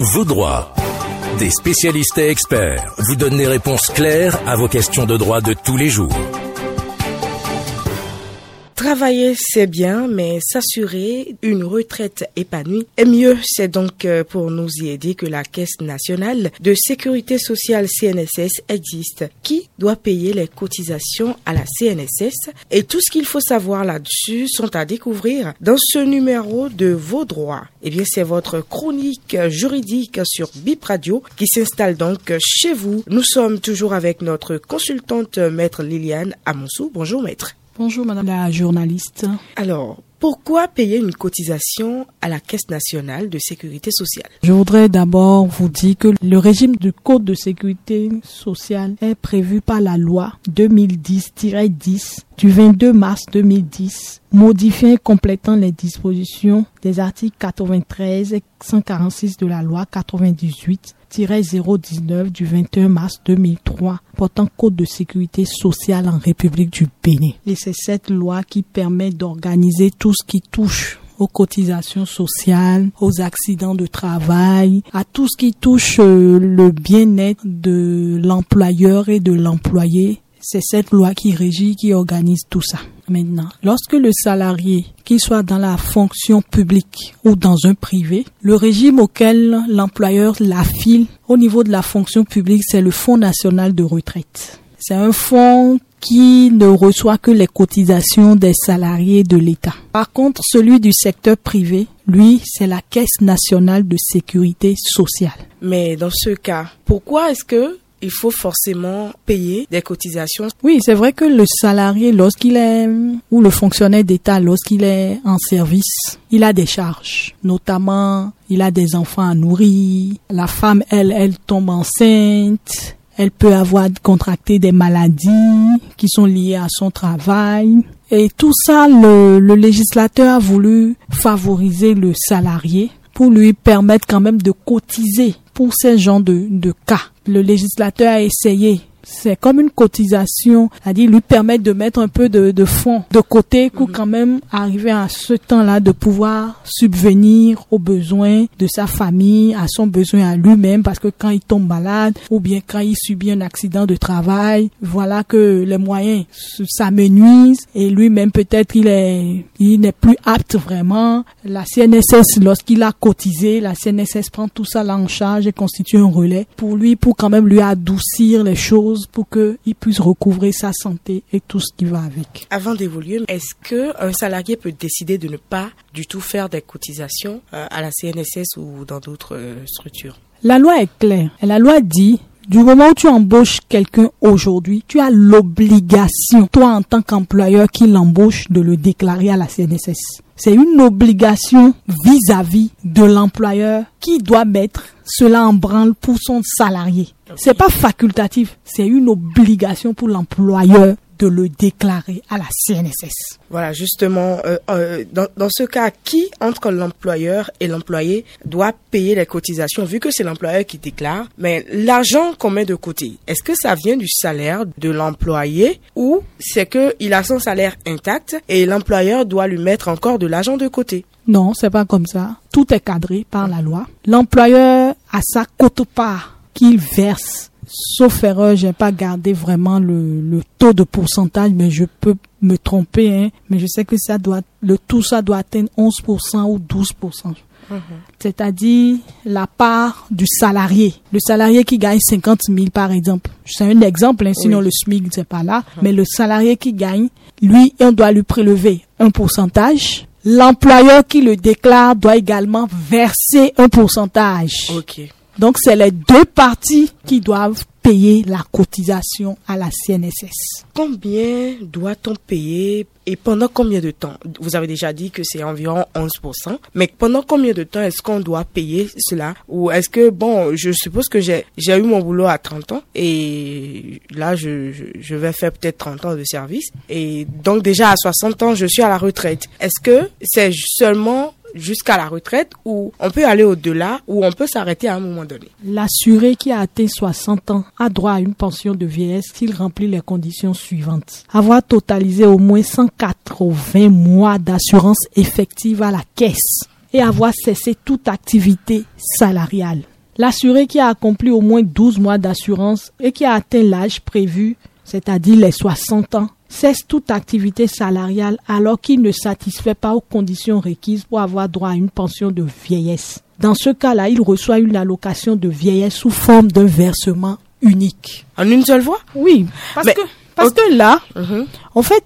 Vos droits. Des spécialistes et experts vous donnent des réponses claires à vos questions de droit de tous les jours. Travailler, c'est bien, mais s'assurer une retraite épanouie est mieux. C'est donc euh, pour nous y aider que la Caisse nationale de sécurité sociale CNSS existe. Qui doit payer les cotisations à la CNSS Et tout ce qu'il faut savoir là-dessus sont à découvrir dans ce numéro de vos droits. Eh bien, c'est votre chronique juridique sur Bip Radio qui s'installe donc chez vous. Nous sommes toujours avec notre consultante maître Liliane Amonsou. Bonjour maître. Bonjour Madame la journaliste. Alors, pourquoi payer une cotisation à la Caisse nationale de sécurité sociale? Je voudrais d'abord vous dire que le régime du Code de sécurité sociale est prévu par la loi 2010-10 du 22 mars 2010, modifiant et complétant les dispositions des articles 93 et 146 de la loi 98 019 du 21 mars 2003 portant code de sécurité sociale en République du Bénin. Et c'est cette loi qui permet d'organiser tout ce qui touche aux cotisations sociales, aux accidents de travail, à tout ce qui touche euh, le bien-être de l'employeur et de l'employé. C'est cette loi qui régit, qui organise tout ça. Maintenant, lorsque le salarié, qu'il soit dans la fonction publique ou dans un privé, le régime auquel l'employeur l'affile au niveau de la fonction publique, c'est le Fonds national de retraite. C'est un fonds qui ne reçoit que les cotisations des salariés de l'État. Par contre, celui du secteur privé, lui, c'est la Caisse nationale de sécurité sociale. Mais dans ce cas, pourquoi est-ce que il faut forcément payer des cotisations. Oui, c'est vrai que le salarié, lorsqu'il est, ou le fonctionnaire d'État, lorsqu'il est en service, il a des charges. Notamment, il a des enfants à nourrir. La femme, elle, elle tombe enceinte. Elle peut avoir contracté des maladies qui sont liées à son travail. Et tout ça, le, législateur a voulu favoriser le salarié pour lui permettre quand même de cotiser pour ces gens de, de cas. Le législateur a essayé c'est comme une cotisation, c'est-à-dire lui permettre de mettre un peu de, de fonds de côté pour quand même arriver à ce temps-là de pouvoir subvenir aux besoins de sa famille, à son besoin à lui-même, parce que quand il tombe malade ou bien quand il subit un accident de travail, voilà que les moyens s'amenuisent et lui-même peut-être il est, il n'est plus apte vraiment. La CNSS, lorsqu'il a cotisé, la CNSS prend tout ça là en charge et constitue un relais pour lui, pour quand même lui adoucir les choses pour qu'il puisse recouvrer sa santé et tout ce qui va avec. Avant d'évoluer, est-ce qu'un salarié peut décider de ne pas du tout faire des cotisations euh, à la CNSS ou dans d'autres euh, structures? La loi est claire. la loi dit du moment où tu embauches quelqu'un aujourd'hui, tu as l'obligation, toi en tant qu'employeur qui l'embauche, de le déclarer à la CNSS. C'est une obligation vis-à-vis de l'employeur qui doit mettre cela en branle pour son salarié. C'est pas facultatif, c'est une obligation pour l'employeur de le déclarer à la CNSS. Voilà, justement, euh, euh, dans, dans, ce cas, qui entre l'employeur et l'employé doit payer les cotisations, vu que c'est l'employeur qui déclare, mais l'argent qu'on met de côté, est-ce que ça vient du salaire de l'employé ou c'est que il a son salaire intact et l'employeur doit lui mettre encore de l'argent de côté? Non, c'est pas comme ça. Tout est cadré par la loi. L'employeur a sa cote-part qu'il verse sauf erreur, j'ai pas gardé vraiment le, le, taux de pourcentage, mais je peux me tromper, hein, mais je sais que ça doit, le tout ça doit atteindre 11% ou 12%. Mhm. C'est-à-dire la part du salarié. Le salarié qui gagne 50 000 par exemple. C'est un exemple, hein, sinon le SMIC c'est pas là. Mhm. Mais le salarié qui gagne, lui, on doit lui prélever un pourcentage. L'employeur qui le déclare doit également verser un pourcentage. Ok. Donc c'est les deux parties qui doivent payer la cotisation à la CNSS. Combien doit-on payer et pendant combien de temps? Vous avez déjà dit que c'est environ 11%, mais pendant combien de temps est-ce qu'on doit payer cela? Ou est-ce que, bon, je suppose que j'ai eu mon boulot à 30 ans et là, je, je, je vais faire peut-être 30 ans de service. Et donc déjà à 60 ans, je suis à la retraite. Est-ce que c'est seulement jusqu'à la retraite ou on peut aller au-delà ou on peut s'arrêter à un moment donné. L'assuré qui a atteint 60 ans a droit à une pension de vieillesse s'il remplit les conditions suivantes. Avoir totalisé au moins 180 mois d'assurance effective à la caisse et avoir cessé toute activité salariale. L'assuré qui a accompli au moins 12 mois d'assurance et qui a atteint l'âge prévu, c'est-à-dire les 60 ans, cesse toute activité salariale alors qu'il ne satisfait pas aux conditions requises pour avoir droit à une pension de vieillesse. Dans ce cas-là, il reçoit une allocation de vieillesse sous forme d'un versement unique. En une seule fois? Oui, parce Mais- que parce que là, Mhm. en fait,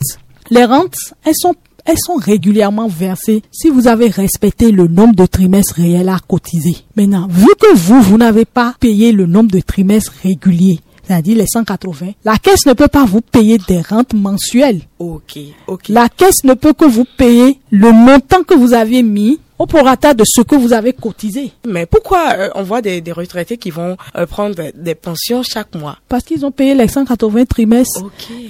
les rentes, elles sont elles sont régulièrement versées si vous avez respecté le nombre de trimestres réels à cotiser. Maintenant, vu que vous, vous n'avez pas payé le nombre de trimestres réguliers, c'est-à-dire les 180, la caisse ne peut pas vous payer des rentes mensuelles. Ok, ok. La caisse ne peut que vous payer le montant que vous aviez mis au prorata de ce que vous avez cotisé. Mais pourquoi euh, on voit des, des retraités qui vont euh, prendre des pensions chaque mois? Parce qu'ils ont payé les 180 trimestres.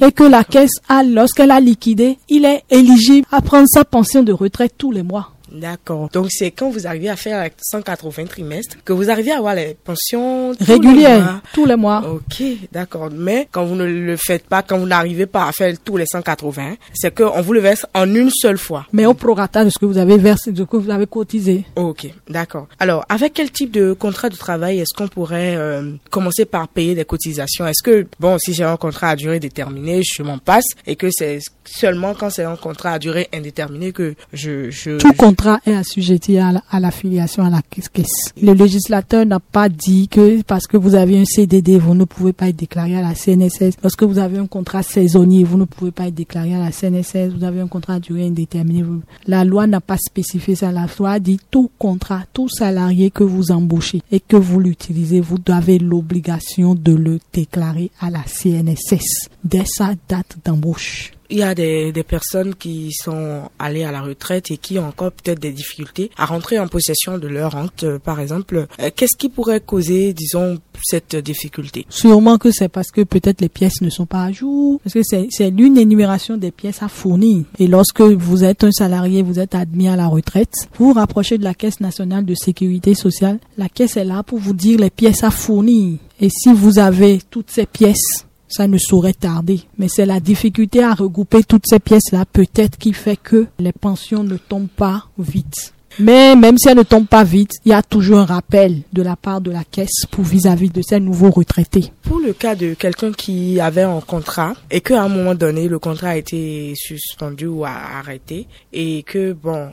Et que la caisse a, lorsqu'elle a liquidé, il est éligible à prendre sa pension de retraite tous les mois. D'accord. Donc c'est quand vous arrivez à faire les 180 trimestres que vous arrivez à avoir les pensions tous les Régulière, mois. tous les mois. Ok, d'accord. Mais quand vous ne le faites pas, quand vous n'arrivez pas à faire tous les 180, c'est qu'on vous le verse en une seule fois. Mais au prorata de ce que vous avez versé, de ce que vous avez cotisé. Ok, d'accord. Alors, avec quel type de contrat de travail est-ce qu'on pourrait euh, commencer par payer des cotisations? Est-ce que, bon, si j'ai un contrat à durée déterminée, je m'en passe et que c'est seulement quand c'est un contrat à durée indéterminée que je... je Tout je- contrat est assujetti à à l'affiliation à la caisse. Le législateur n'a pas dit que parce que vous avez un CDD, vous ne pouvez pas être déclaré à la CNSS. Lorsque vous avez un contrat saisonnier, vous ne pouvez pas être déclaré à la CNSS. Vous avez un contrat à durée indéterminée. La loi n'a pas spécifié ça. La loi dit tout contrat, tout salarié que vous embauchez et que vous l'utilisez, vous avez l'obligation de le déclarer à la CNSS dès sa date d'embauche. Il y a des, des personnes qui sont allées à la retraite et qui ont encore peut-être des difficultés à rentrer en possession de leur rente, euh, par exemple. Euh, Qu'est-ce qui pourrait causer, disons, cette difficulté? Sûrement que c'est parce que peut-être les pièces ne sont pas à jour, parce que c'est c'est l'une énumération des pièces à fournir. Et lorsque vous êtes un salarié, vous êtes admis à la retraite, vous vous rapprochez de la Caisse nationale de sécurité sociale. La caisse est là pour vous dire les pièces à fournir. Et si vous avez toutes ces pièces, ça ne saurait tarder. Mais c'est la difficulté à regrouper toutes ces pièces-là, peut-être, qui fait que les pensions ne tombent pas vite. Mais même si elles ne tombent pas vite, il y a toujours un rappel de la part de la caisse pour vis-à-vis de ces nouveaux retraités. Pour le cas de quelqu'un qui avait un contrat et qu'à un moment donné, le contrat a été suspendu ou arrêté et que, bon,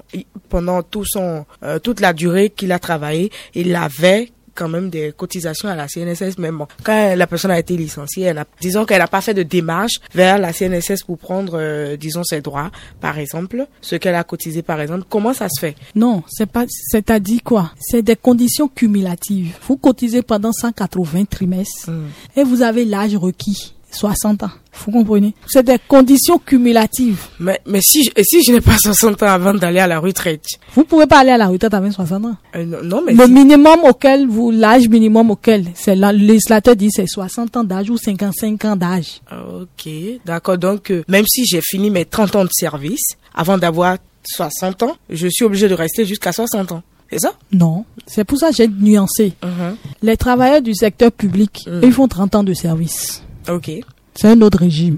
pendant tout son, euh, toute la durée qu'il a travaillé, il avait quand même des cotisations à la CNSS, mais bon, quand la personne a été licenciée, elle a, disons qu'elle n'a pas fait de démarche vers la CNSS pour prendre, euh, disons, ses droits, par exemple, ce qu'elle a cotisé, par exemple, comment ça se fait? Non, c'est pas, c'est-à-dire quoi? C'est des conditions cumulatives. Vous cotisez pendant 180 trimestres Hmm. et vous avez l'âge requis, 60 ans. Vous comprenez? C'est des conditions cumulatives. Mais, mais si, et si je n'ai pas 60 ans avant d'aller à la retraite? Vous pouvez pas aller à la retraite avec 60 ans. Euh, non, non, mais Le si- minimum auquel vous, l'âge minimum auquel, c'est le législateur dit c'est 60 ans d'âge ou 55 ans d'âge. Ok, d'accord. Donc, euh, même si j'ai fini mes 30 ans de service, avant d'avoir 60 ans, je suis obligé de rester jusqu'à 60 ans. C'est ça? Non. C'est pour ça que j'ai nuancé. Mhm. Les travailleurs du secteur public, Mm. ils font 30 ans de service. Ok, C'est un autre régime.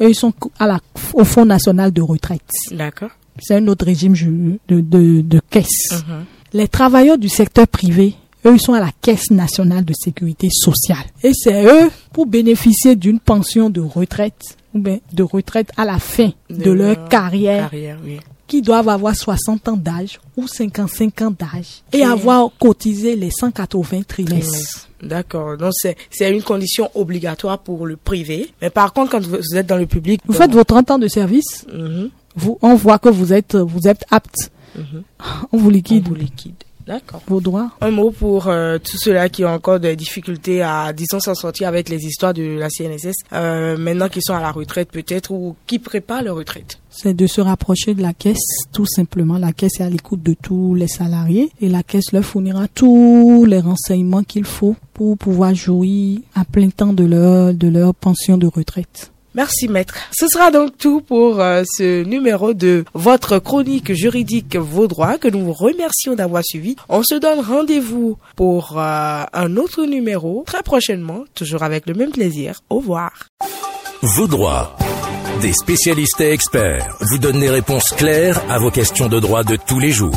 Et ils sont à la, au Fonds national de retraite. d'accord. C'est un autre régime de, de, de caisse. Mhm. Les travailleurs du secteur privé, eux, ils sont à la Caisse nationale de sécurité sociale. Et c'est eux, pour bénéficier d'une pension de retraite, ou bien de retraite à la fin de, leur carrière, Carrière, oui. Qui doivent avoir 60 ans d'âge ou 55 ans d'âge et avoir cotisé les 180 trimestres. D'accord. Donc, c'est, c'est une condition obligatoire pour le privé. Mais par contre, quand vous êtes dans le public... Vous faites vos 30 ans de service, Mhm. vous, on voit que vous êtes, vous êtes apte. Mhm. On vous On liquide vous liquide. D'accord. vos droits. Un mot pour euh, tous ceux-là qui ont encore des difficultés à, disons, s'en sortir avec les histoires de la CNSS, euh, maintenant qu'ils sont à la retraite peut-être, ou qui préparent leur retraite. c'est de se rapprocher de la caisse, tout simplement. La caisse est à l'écoute de tous les salariés et la caisse leur fournira tous les renseignements qu'il faut pour pouvoir jouir à plein temps de leur, de leur pension de retraite. Merci maître. Ce sera donc tout pour euh, ce numéro de votre chronique juridique Vos que nous vous remercions d'avoir suivi. On se donne rendez-vous pour euh, un autre numéro très prochainement, toujours avec le même plaisir. Au revoir. Vos. Des spécialistes et experts vous donnent des réponses claires à vos questions de droit de tous les jours.